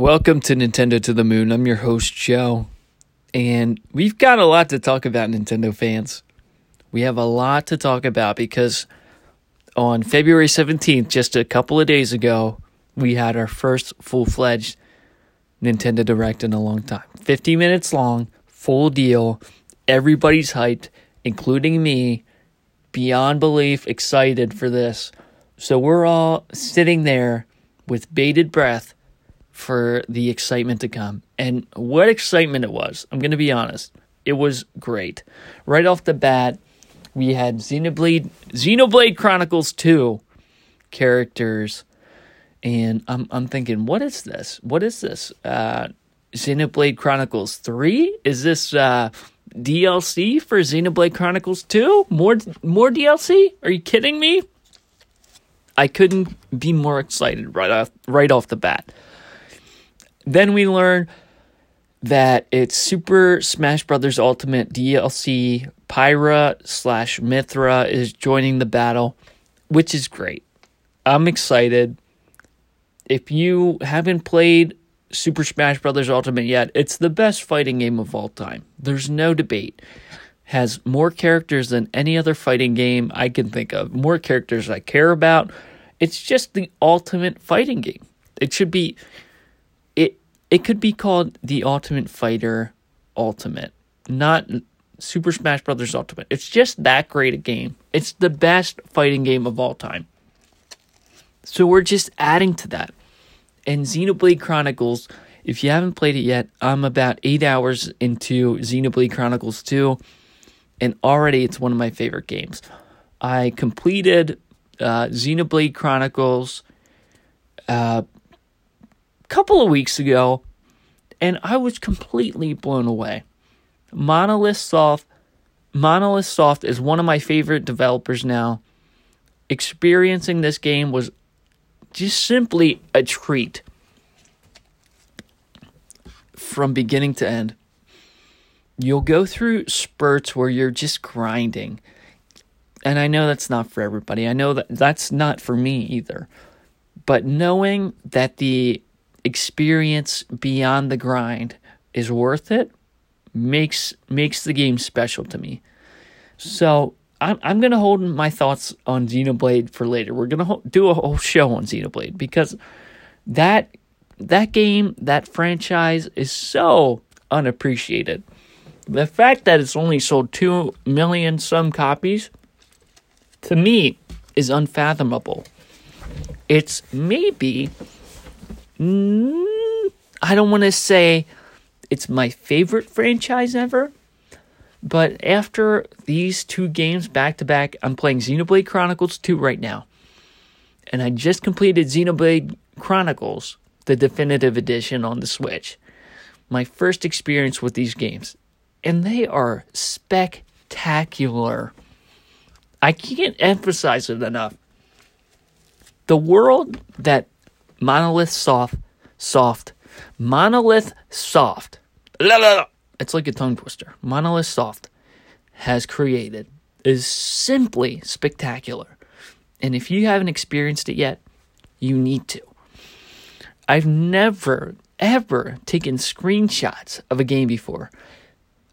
Welcome to Nintendo to the Moon. I'm your host, Joe. And we've got a lot to talk about, Nintendo fans. We have a lot to talk about because on February 17th, just a couple of days ago, we had our first full fledged Nintendo Direct in a long time. 50 minutes long, full deal. Everybody's hyped, including me, beyond belief excited for this. So we're all sitting there with bated breath for the excitement to come. And what excitement it was. I'm going to be honest. It was great. Right off the bat, we had Xenoblade Xenoblade Chronicles 2 characters and I'm I'm thinking what is this? What is this? Uh Xenoblade Chronicles 3? Is this uh DLC for Xenoblade Chronicles 2? More more DLC? Are you kidding me? I couldn't be more excited right off right off the bat. Then we learn that it's Super Smash Brothers Ultimate DLC. Pyra slash Mythra is joining the battle, which is great. I'm excited. If you haven't played Super Smash Brothers Ultimate yet, it's the best fighting game of all time. There's no debate. Has more characters than any other fighting game I can think of. More characters I care about. It's just the ultimate fighting game. It should be it could be called the Ultimate Fighter Ultimate, not Super Smash Bros. Ultimate. It's just that great a game. It's the best fighting game of all time. So we're just adding to that. And Xenoblade Chronicles, if you haven't played it yet, I'm about eight hours into Xenoblade Chronicles 2, and already it's one of my favorite games. I completed uh, Xenoblade Chronicles uh, couple of weeks ago, and I was completely blown away. Monolith Soft Monolith Soft is one of my favorite developers now. Experiencing this game was just simply a treat from beginning to end. You'll go through spurts where you're just grinding. And I know that's not for everybody. I know that that's not for me either. But knowing that the experience beyond the grind is worth it makes makes the game special to me. So I'm I'm gonna hold my thoughts on Xenoblade for later. We're gonna ho- do a whole show on Xenoblade because that that game that franchise is so unappreciated. The fact that it's only sold two million some copies to me is unfathomable. It's maybe Mm, I don't want to say it's my favorite franchise ever, but after these two games back to back, I'm playing Xenoblade Chronicles 2 right now. And I just completed Xenoblade Chronicles, the definitive edition on the Switch. My first experience with these games. And they are spectacular. I can't emphasize it enough. The world that Monolith Soft, Soft, Monolith Soft. La, la, la. It's like a tongue twister. Monolith Soft has created is simply spectacular. And if you haven't experienced it yet, you need to. I've never, ever taken screenshots of a game before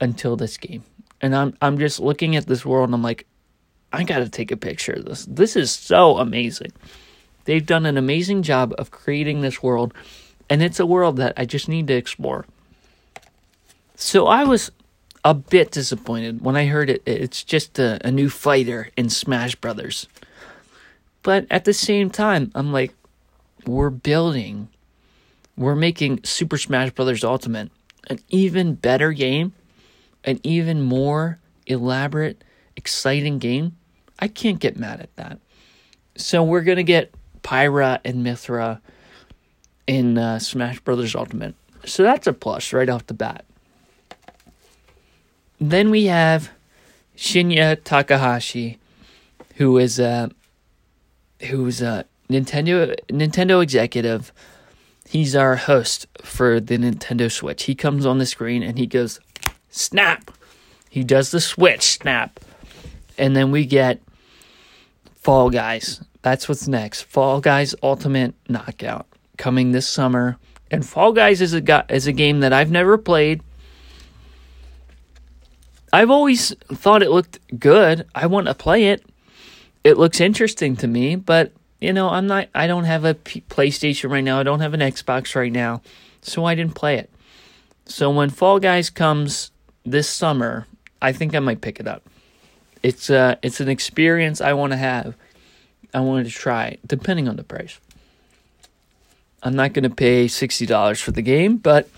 until this game. And I'm I'm just looking at this world and I'm like, I gotta take a picture of this. This is so amazing. They've done an amazing job of creating this world, and it's a world that I just need to explore. So I was a bit disappointed when I heard it. It's just a, a new fighter in Smash Brothers. But at the same time, I'm like, we're building, we're making Super Smash Brothers Ultimate an even better game, an even more elaborate, exciting game. I can't get mad at that. So we're going to get Pyra and Mythra in uh, Smash Brothers Ultimate. So that's a plus right off the bat. Then we have Shinya Takahashi, who is a who's a Nintendo Nintendo executive. He's our host for the Nintendo Switch. He comes on the screen and he goes, "Snap!" He does the switch snap, and then we get Fall Guys. That's what's next. Fall Guys Ultimate Knockout coming this summer And Fall Guys is a is a game that I've never played. I've always thought it looked good. I want to play it. It looks interesting to me, but you know, I'm not I don't have a P- PlayStation right now. I don't have an Xbox right now. So I didn't play it. So when Fall Guys comes this summer, I think I might pick it up. It's uh it's an experience I want to have. I wanted to try, depending on the price. I'm not going to pay $60 for the game, but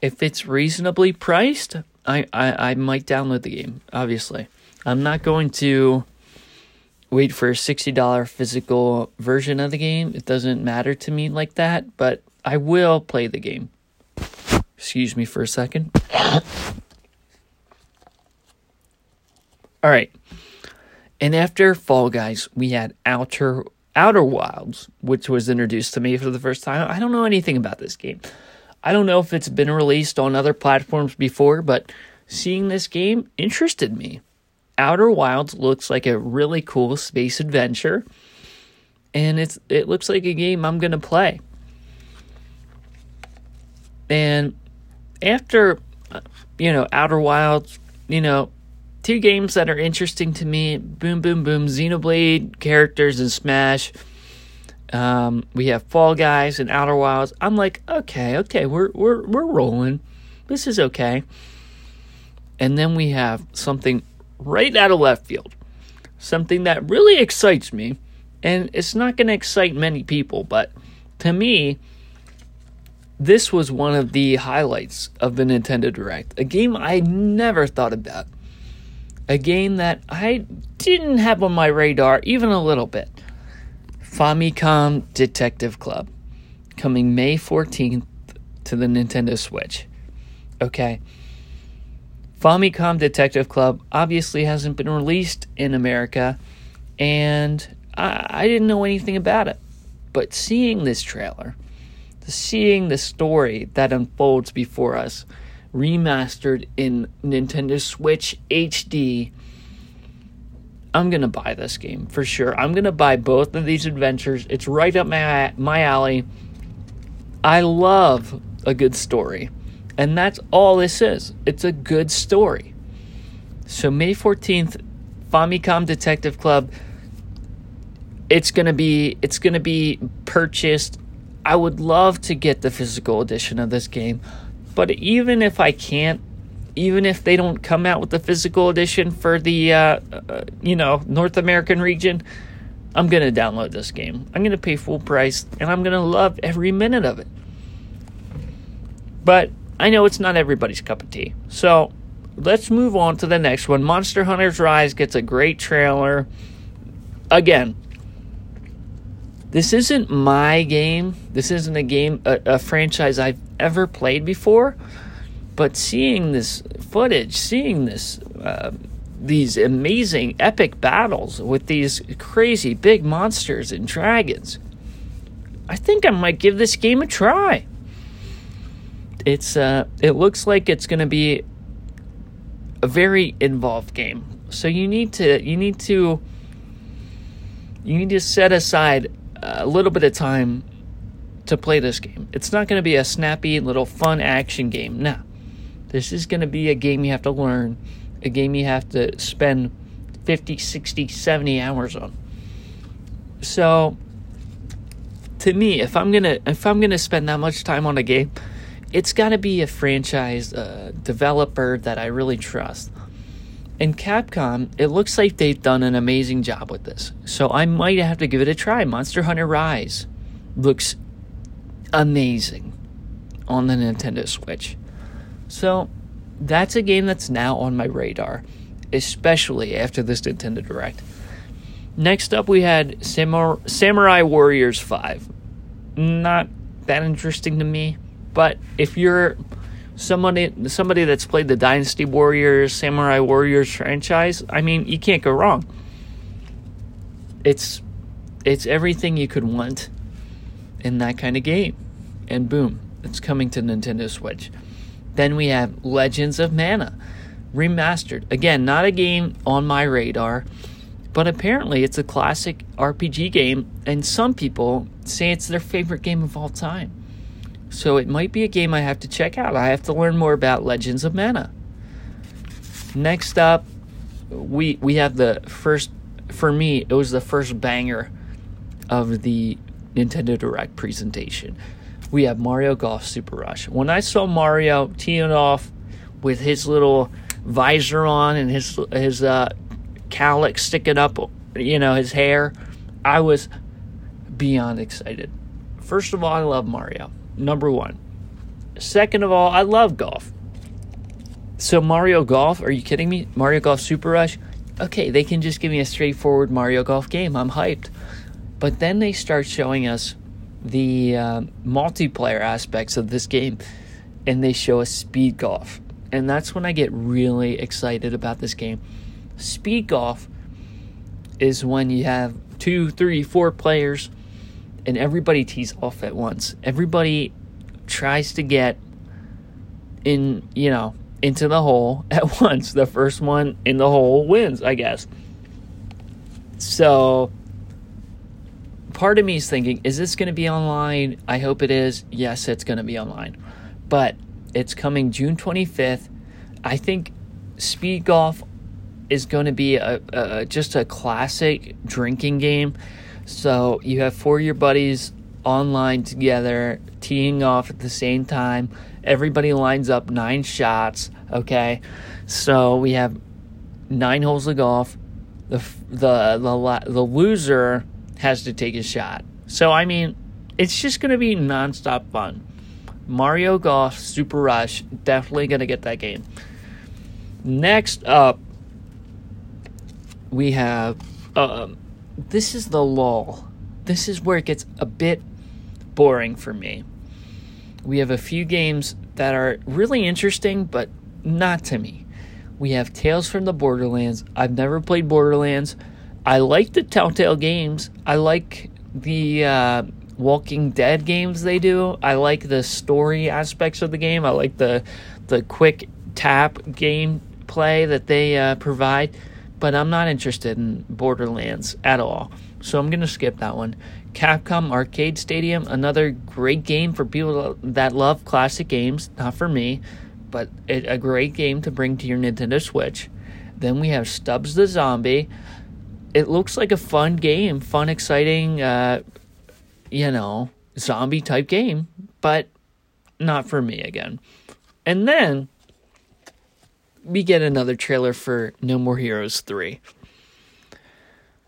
if it's reasonably priced, I, I, I might download the game, obviously. I'm not going to wait for a $60 physical version of the game. It doesn't matter to me like that, but I will play the game. Excuse me for a second. All right. And after Fall Guys, we had Outer Outer Wilds, which was introduced to me for the first time. I don't know anything about this game. I don't know if it's been released on other platforms before, but seeing this game interested me. Outer Wilds looks like a really cool space adventure, and it's it looks like a game I'm to play. And after uh, you know Outer Wilds, you know, two games that are interesting to me Boom Boom Boom, Xenoblade characters and Smash. Um, we have Fall Guys and Outer Wilds. I'm like, okay, okay, we're we're we're rolling. This is okay. And then we have something right out of left field. Something that really excites me. And it's not going to excite many people, but to me, this was one of the highlights of the Nintendo Direct. A game I never thought about a game that I didn't have on my radar even a little bit. Famicom Detective Club, coming May 14th to the Nintendo Switch. Okay. Famicom Detective Club obviously hasn't been released in America, and I, I didn't know anything about it. But seeing this trailer, seeing the story that unfolds before us, remastered in Nintendo Switch HD. I'm gonna buy this game for sure. I'm gonna buy both of these adventures. It's right up my my alley. I love a good story, and that's all this is. It's a good story. So May 14th, Famicom Detective Club. It's gonna be it's gonna be purchased. I would love to get the physical edition of this game. But even if I can't, even if they don't come out with the physical edition for the uh, uh, you know North American region, I'm gonna download this game. I'm gonna pay full price, and I'm gonna love every minute of it. But I know it's not everybody's cup of tea, so let's move on to the next one. Monster Hunter's Rise gets a great trailer. Again, this isn't my game. This isn't a game, a, a, franchise I've ever played before. But seeing this footage, seeing this, uh, these amazing epic battles with these crazy big monsters and dragons, I think I might give this game a try. It's, uh, it looks like it's going to be a very involved game. So you need to, you need to, you need to set aside a little bit of time to play this game. It's not going to be a snappy little fun action game. No. This is going to be a game you have to learn, a game you have to spend 50, 60, 70 hours on. So to me, if I'm going to if I'm going to spend that much time on a game, it's got to be a franchise uh, developer that I really trust. And Capcom, it looks like they've done an amazing job with this. So I might have to give it a try. Monster Hunter Rise looks amazing on the Nintendo Switch. So that's a game that's now on my radar, especially after this Nintendo Direct. Next up, we had Samurai Warriors 5. Not that interesting to me, but if you're somebody somebody that's played the Dynasty Warriors, Samurai Warriors franchise, I mean, you can't go wrong. It's it's everything you could want in that kind of game. And boom, it's coming to Nintendo Switch. Then we have Legends of Mana remastered. Again, not a game on my radar, but apparently it's a classic RPG game and some people say it's their favorite game of all time. So it might be a game I have to check out. I have to learn more about Legends of Mana. Next up, we we have the first for me, it was the first banger of the Nintendo Direct presentation. We have Mario Golf Super Rush. When I saw Mario teeing off with his little visor on and his his uh, calyx sticking up, you know, his hair, I was beyond excited. First of all, I love Mario. Number one. Second of all, I love golf. So Mario Golf, are you kidding me? Mario Golf Super Rush? Okay, they can just give me a straightforward Mario Golf game. I'm hyped. But then they start showing us the uh, multiplayer aspects of this game, and they show us speed golf. And that's when I get really excited about this game. Speed golf is when you have two, three, four players, and everybody tees off at once. Everybody tries to get in, you know, into the hole at once. The first one in the hole wins, I guess. So part of me is thinking, is this going to be online? I hope it is. Yes, it's going to be online. But it's coming June 25th. I think Speed Golf is going to be a, a, just a classic drinking game. So you have four of your buddies online together, teeing off at the same time. Everybody lines up nine shots. Okay, so we have nine holes of golf. The the the the loser has to take a shot. So, I mean, it's just going to be nonstop fun. Mario Golf Super Rush, definitely going to get that game. Next up, we have. Um, this is the lull. This is where it gets a bit boring for me. We have a few games that are really interesting, but not to me. We have Tales from the Borderlands. I've never played Borderlands. I like the Telltale games. I like the uh, Walking Dead games they do. I like the story aspects of the game. I like the the quick tap gameplay that they uh, provide. But I'm not interested in Borderlands at all. So I'm going to skip that one. Capcom Arcade Stadium, another great game for people that love classic games. Not for me, but a great game to bring to your Nintendo Switch. Then we have Stubbs the Zombie it looks like a fun game, fun, exciting, uh, you know, zombie type game, but not for me again. And then we get another trailer for No More Heroes 3,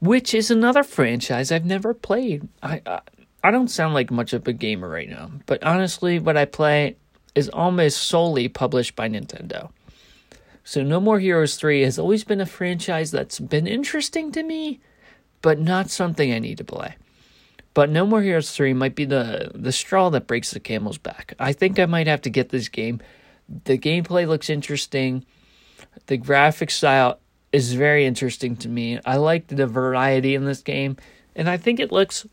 which is another franchise I've never played. I, I, I don't sound like much of a gamer right now, but honestly, what I play is almost solely published by Nintendo. So No More Heroes 3 has always been a franchise that's been interesting to me, but not something I need to play. But No More Heroes 3 might be the the straw that breaks the camel's back. I think I might have to get this game. The gameplay looks interesting. The graphic style is very interesting to me. I like the variety in this game, and I think it looks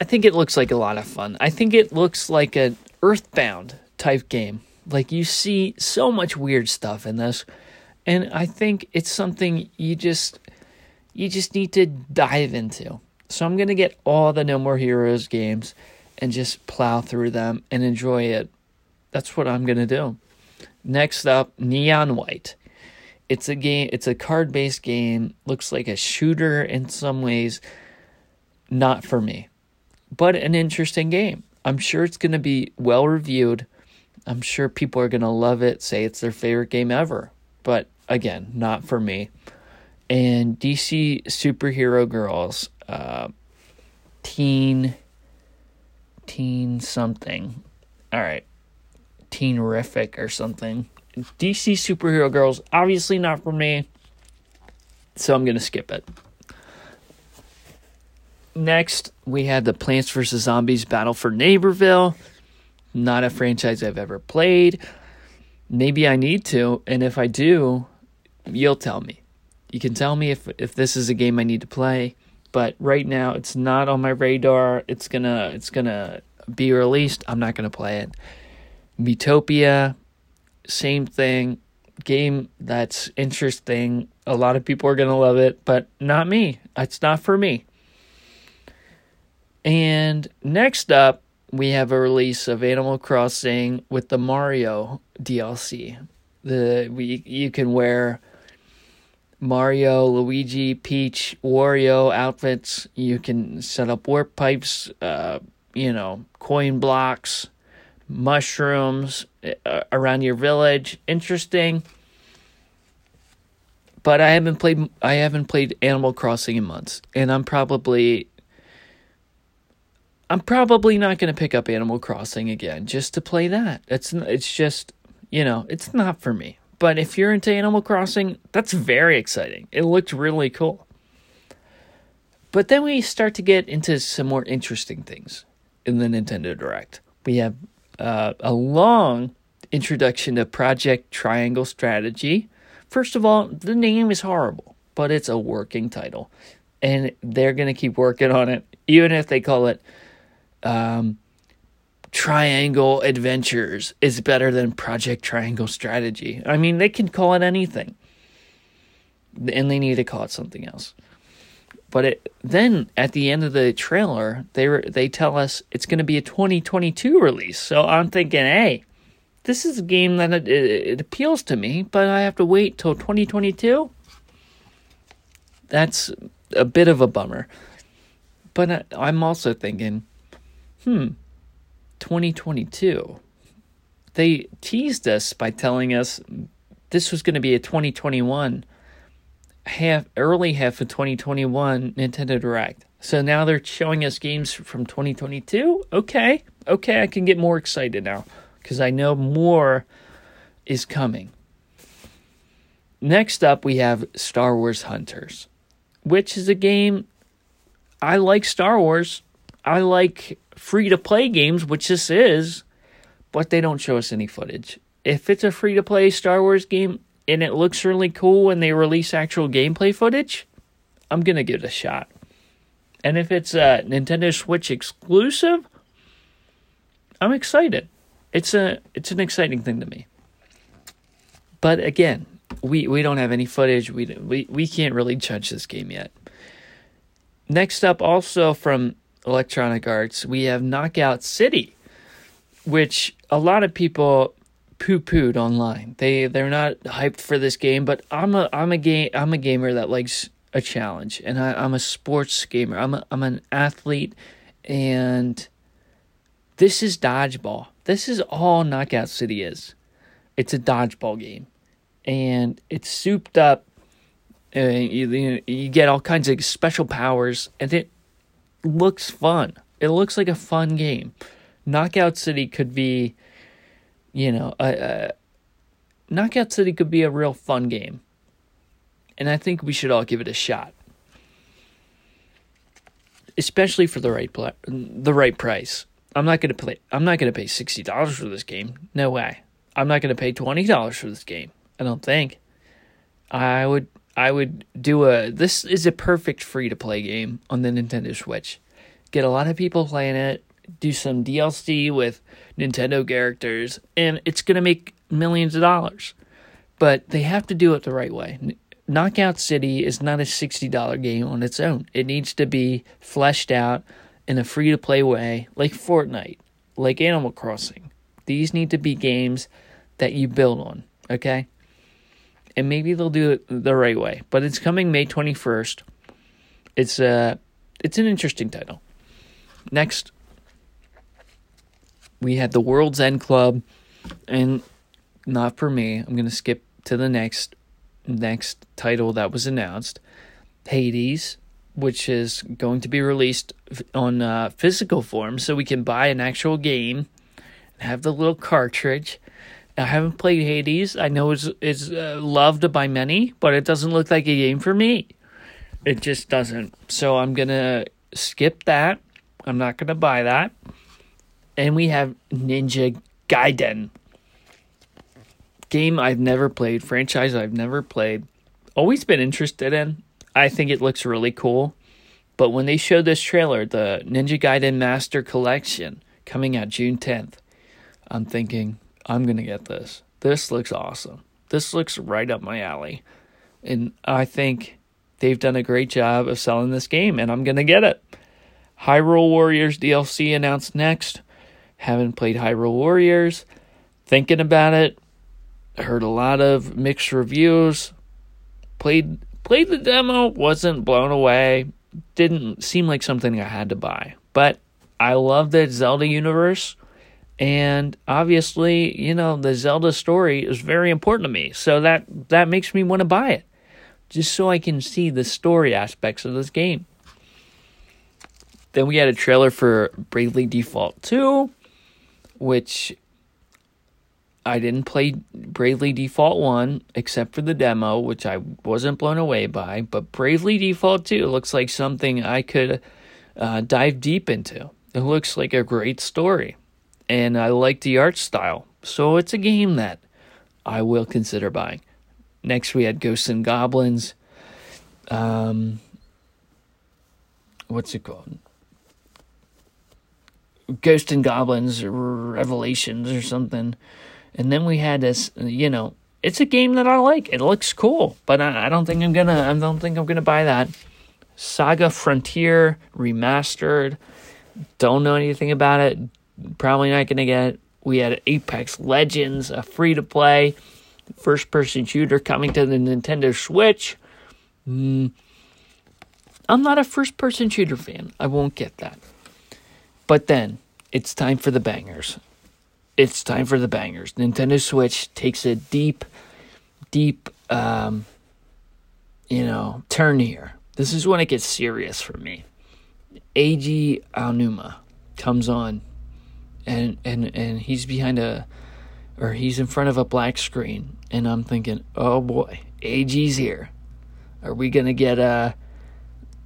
I think it looks like a lot of fun. I think it looks like an Earthbound type game. Like you see so much weird stuff in this, and I think it's something you just you just need to dive into. So I'm gonna get all the No More Heroes games and just plow through them and enjoy it. That's what I'm gonna do. Next up, Neon White. It's a game. It's a card-based game. Looks like a shooter in some ways. Not for me, but an interesting game. I'm sure it's going to be well reviewed. I'm sure people are going to love it, say it's their favorite game ever. But again, not for me. And DC Superhero Girls, uh, teen, teen something. All right. Teen-rific or something. DC Superhero Girls, obviously not for me. So I'm going to skip it. Next, we had the Plants vs. Zombies Battle for Neighborville. Not a franchise I've ever played. Maybe I need to, and if I do, you'll tell me. You can tell me if if this is a game I need to play, but right now it's not on my radar. It's going to it's going to be released. I'm not going to play it. Miitopia, same thing. Game that's interesting. A lot of people are going to love it, but not me. It's not for me. And next up, we have a release of Animal Crossing with the Mario DLC. The we you can wear Mario, Luigi, Peach, Wario outfits. You can set up warp pipes, uh, you know, coin blocks, mushrooms uh, around your village. Interesting. But I haven't played I haven't played Animal Crossing in months, and I'm probably I'm probably not going to pick up Animal Crossing again just to play that. It's it's just, you know, it's not for me. But if you're into Animal Crossing, that's very exciting. It looked really cool. But then we start to get into some more interesting things in the Nintendo Direct. We have uh, a long introduction to Project Triangle Strategy. First of all, the name is horrible, but it's a working title. And they're going to keep working on it, even if they call it um, Triangle Adventures is better than Project Triangle Strategy. I mean, they can call it anything, and they need to call it something else. But it, then at the end of the trailer, they they tell us it's going to be a 2022 release. So I'm thinking, hey, this is a game that it, it appeals to me, but I have to wait till 2022. That's a bit of a bummer. But I, I'm also thinking hmm, 2022. They teased us by telling us this was going to be a 2021 half early half of 2021 Nintendo Direct. So now they're showing us games from 2022. Okay, okay, I can get more excited now because I know more is coming. Next up, we have Star Wars Hunters, which is a game I like Star Wars. I like free to play games, which this is, but they don't show us any footage. If it's a free to play Star Wars game and it looks really cool and they release actual gameplay footage, I'm going to give it a shot. And if it's a Nintendo Switch exclusive, I'm excited. It's a it's an exciting thing to me. But again, we we don't have any footage. We we we can't really judge this game yet. Next up also from Electronic Arts, we have Knockout City, which a lot of people poo-pooed online. They they're not hyped for this game, but I'm a I'm a game I'm a gamer that likes a challenge, and I, I'm a sports gamer. I'm a, I'm an athlete, and this is dodgeball. This is all Knockout City is. It's a dodgeball game, and it's souped up. Uh, you, you get all kinds of special powers, and it looks fun. It looks like a fun game. Knockout City could be, you know, a, a Knockout City could be a real fun game. And I think we should all give it a shot. Especially for the right pl- the right price. I'm not going to play I'm not going to pay $60 for this game. No way. I'm not going to pay $20 for this game. I don't think. I would I would do a this is a perfect free to play game on the Nintendo Switch. Get a lot of people playing it, do some DLC with Nintendo characters, and it's going to make millions of dollars. But they have to do it the right way. Knockout City is not a $60 game on its own. It needs to be fleshed out in a free to play way, like Fortnite, like Animal Crossing. These need to be games that you build on, okay? And maybe they'll do it the right way. But it's coming May 21st. It's a uh, it's an interesting title. Next, we had the World's End Club, and not for me. I'm gonna skip to the next next title that was announced, Hades, which is going to be released on uh, physical form, so we can buy an actual game and have the little cartridge I haven't played Hades. I know it's it's uh, loved by many, but it doesn't look like a game for me. It just doesn't. So I'm gonna skip that. I'm not gonna buy that. And we have Ninja Gaiden. Game I've never played, franchise I've never played. Always been interested in. I think it looks really cool. But when they showed this trailer, the Ninja Gaiden Master Collection coming out June 10th, I'm thinking, I'm going to get this. This looks awesome. This looks right up my alley. And I think they've done a great job of selling this game, and I'm going to get it. Hyrule Warriors DLC announced next. Haven't played Hyrule Warriors. Thinking about it. Heard a lot of mixed reviews. Played played the demo, wasn't blown away. Didn't seem like something I had to buy. But I love the Zelda universe. And obviously, you know, the Zelda story is very important to me. So that that makes me want to buy it. Just so I can see the story aspects of this game. Then we had a trailer for Bravely Default 2, which I didn't play Bravely Default 1 except for the demo, which I wasn't blown away by. But Bravely Default 2 looks like something I could uh, dive deep into. It looks like a great story, and I like the art style. So it's a game that I will consider buying. Next, we had Ghosts and Goblins. Um, what's it called? Ghost and Goblins Revelations or something. And then we had this, you know, it's a game that I like. It looks cool, but I, I don't think I'm gonna. I don't think I'm gonna buy that. Saga Frontier remastered. Don't know anything about it. Probably not gonna get. It. We had Apex Legends, a free to play first person shooter coming to the Nintendo Switch. Mm, I'm not a first person shooter fan. I won't get that. But then it's time for the bangers. It's time for the bangers. Nintendo Switch takes a deep, deep, um, you know, turn here. This is when it gets serious for me. Eiji Aonuma comes on, and and and he's behind a, or he's in front of a black screen, and I'm thinking, oh boy, Eiji's here. Are we gonna get a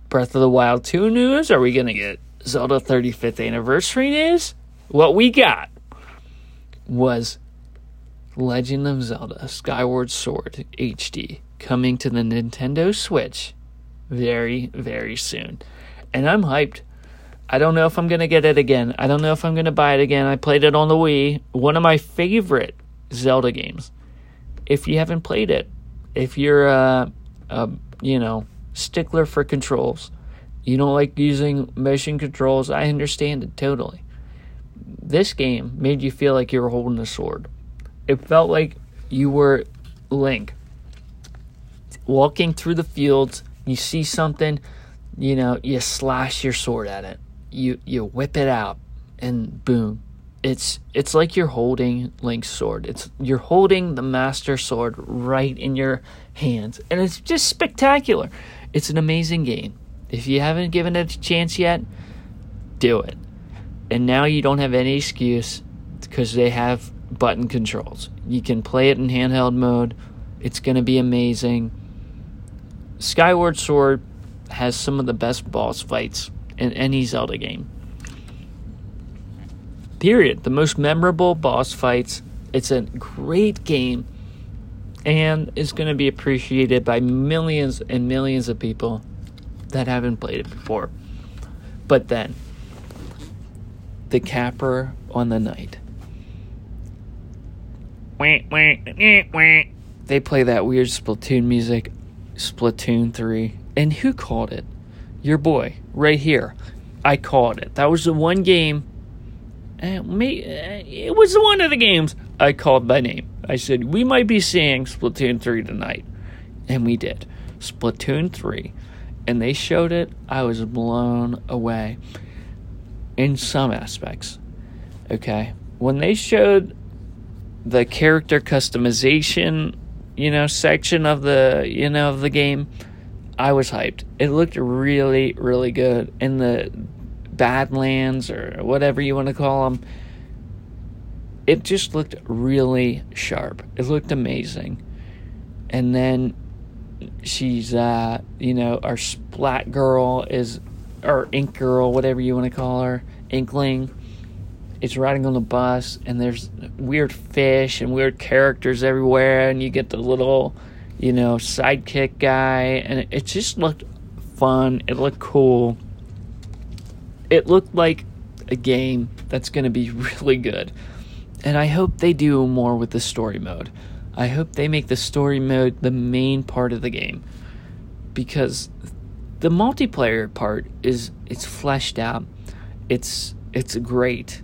Breath of the Wild 2 news? Are we gonna get Zelda 35th anniversary news, what we got was Legend of Zelda Skyward Sword HD coming to the Nintendo Switch very, very soon. And I'm hyped. I don't know if I'm going to get it again. I don't know if I'm going to buy it again. I played it on the Wii. One of my favorite Zelda games. If you haven't played it, if you're a, a you know, stickler for controls, you don't like using motion controls. I understand it totally. This game made you feel like you were holding a sword. It felt like you were Link walking through the fields. You see something, you know, you slash your sword at it. You you whip it out, and boom, it's it's like you're holding Link's sword. It's you're holding the master sword right in your hands, and it's just spectacular. It's an amazing game. If you haven't given it a chance yet, do it. And now you don't have any excuse because they have button controls. You can play it in handheld mode. It's going to be amazing. Skyward Sword has some of the best boss fights in any Zelda game. Period. The most memorable boss fights. It's a great game and is going to be appreciated by millions and millions of people that haven't played it before. But then, the capper on the night. They play that weird Splatoon music, Splatoon 3. And who called it? Your boy, right here. I called it. That was the one game. Uh, it was one of the games I called by name. I said, we might be seeing Splatoon 3 tonight. And we did. Splatoon 3 and they showed it, I was blown away in some aspects. Okay. When they showed the character customization, you know, section of the, you know, of the game, I was hyped. It looked really, really good. In the Badlands or whatever you want to call them, it just looked really sharp. It looked amazing. And then she's uh you know our splat girl is or ink girl whatever you want to call her inkling It's riding on the bus and there's weird fish and weird characters everywhere and you get the little you know sidekick guy and it, just looked fun it looked cool it looked like a game that's going to be really good and i hope they do more with the story mode I hope they make the story mode the main part of the game because the multiplayer part is it's fleshed out. It's it's great.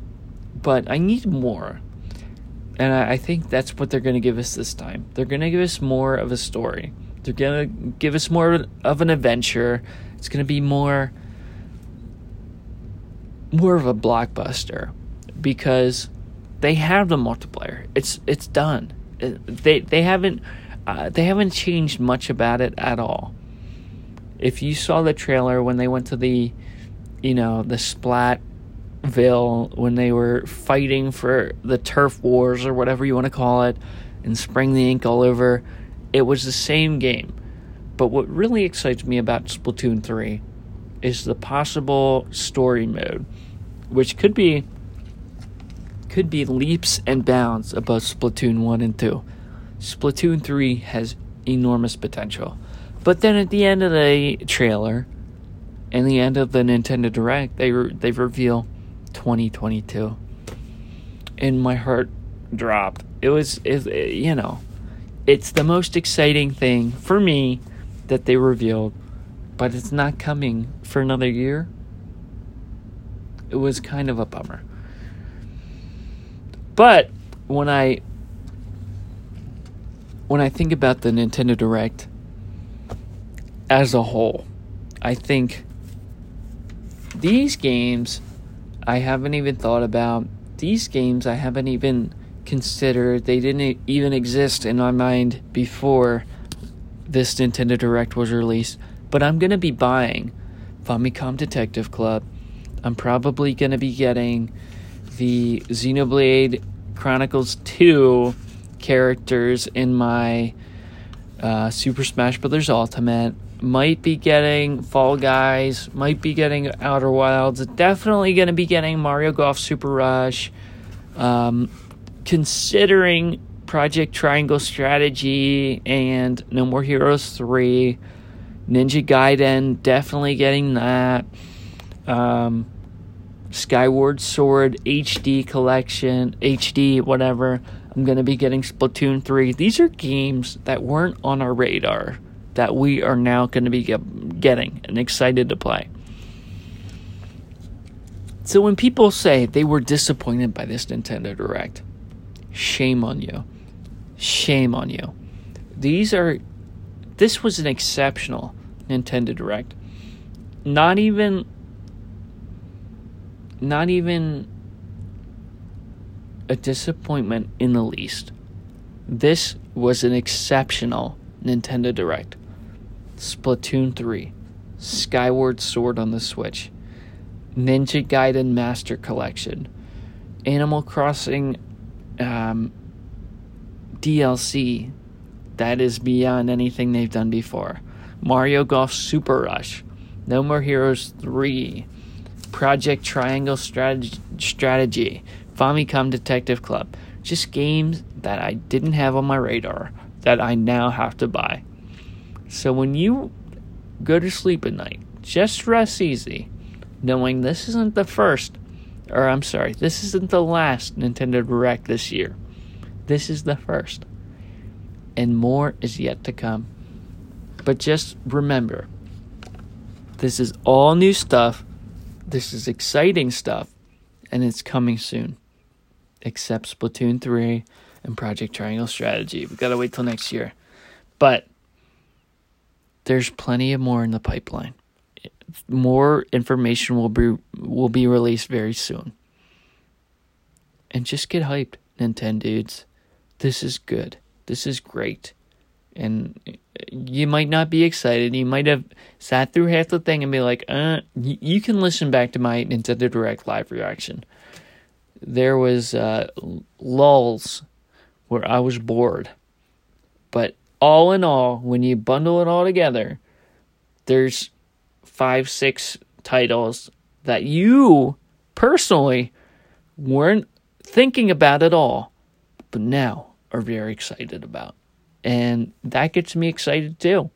but I need more. And I, I think that's what they're going to give us this time. They're going to give us more of a story. They're going to give us more of an adventure. It's going to be more more of a blockbuster because they have the multiplayer. It's it's done. They they haven't uh, they haven't changed much about it at all. If you saw the trailer when they went to the, you know, the Splatville when they were fighting for the turf wars or whatever you want to call it, and spraying the ink all over, it was the same game. But what really excites me about Splatoon 3 is the possible story mode, which could be could be leaps and bounds above Splatoon 1 and 2. Splatoon 3 has enormous potential. But then at the end of the trailer and the end of the Nintendo Direct, they re- they reveal 2022. And my heart dropped. It was it, you know, it's the most exciting thing for me that they revealed, but it's not coming for another year. It was kind of a bummer. But when I when I think about the Nintendo Direct as a whole, I think these games I haven't even thought about. These games I haven't even considered. They didn't even exist in my mind before this Nintendo Direct was released. But I'm going to be buying Famicom Detective Club. I'm probably going to be getting the Xenoblade Chronicles 2 characters in my uh, Super Smash Bros. Ultimate. Might be getting Fall Guys, might be getting Outer Wilds, definitely going to be getting Mario Golf Super Rush. Um, considering Project Triangle Strategy and No More Heroes 3, Ninja Gaiden, definitely getting that. Um, Skyward Sword HD collection, HD, whatever. I'm going to be getting Splatoon 3. These are games that weren't on our radar that we are now going to be get, getting and excited to play. So when people say they were disappointed by this Nintendo Direct, shame on you. Shame on you. These are this was an exceptional Nintendo Direct. Not even not even a disappointment in the least. This was an exceptional Nintendo Direct. Splatoon 3, Skyward Sword on the Switch, Ninja Gaiden Master Collection, Animal Crossing um, DLC that is beyond anything they've done before, Mario Golf Super Rush, No More Heroes 3, Project Triangle Strategy, Strategy, Famicom Detective Club. Just games that I didn't have on my radar that I now have to buy. So when you go to sleep at night, just rest easy, knowing this isn't the first, or I'm sorry, this isn't the last Nintendo Direct this year. This is the first. And more is yet to come. But just remember, this is all new stuff this is exciting stuff, and it's coming soon. Except Splatoon 3 and Project Triangle Strategy. We gotta wait till next year. But there's plenty of more in the pipeline. More information will be will be released very soon. And just get hyped, Nintendo dudes. This is good. This is great. And you might not be excited. You might have sat through half the thing and be like, uh, you can listen back to my Nintendo Direct live reaction. There was uh, lulls where I was bored. But all in all, when you bundle it all together, there's five, six titles that you personally weren't thinking about at all, but now are very excited about. And that gets me excited too.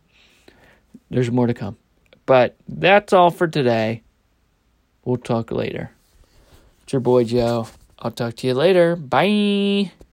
There's more to come. But that's all for today. We'll talk later. It's your boy Joe. I'll talk to you later. Bye.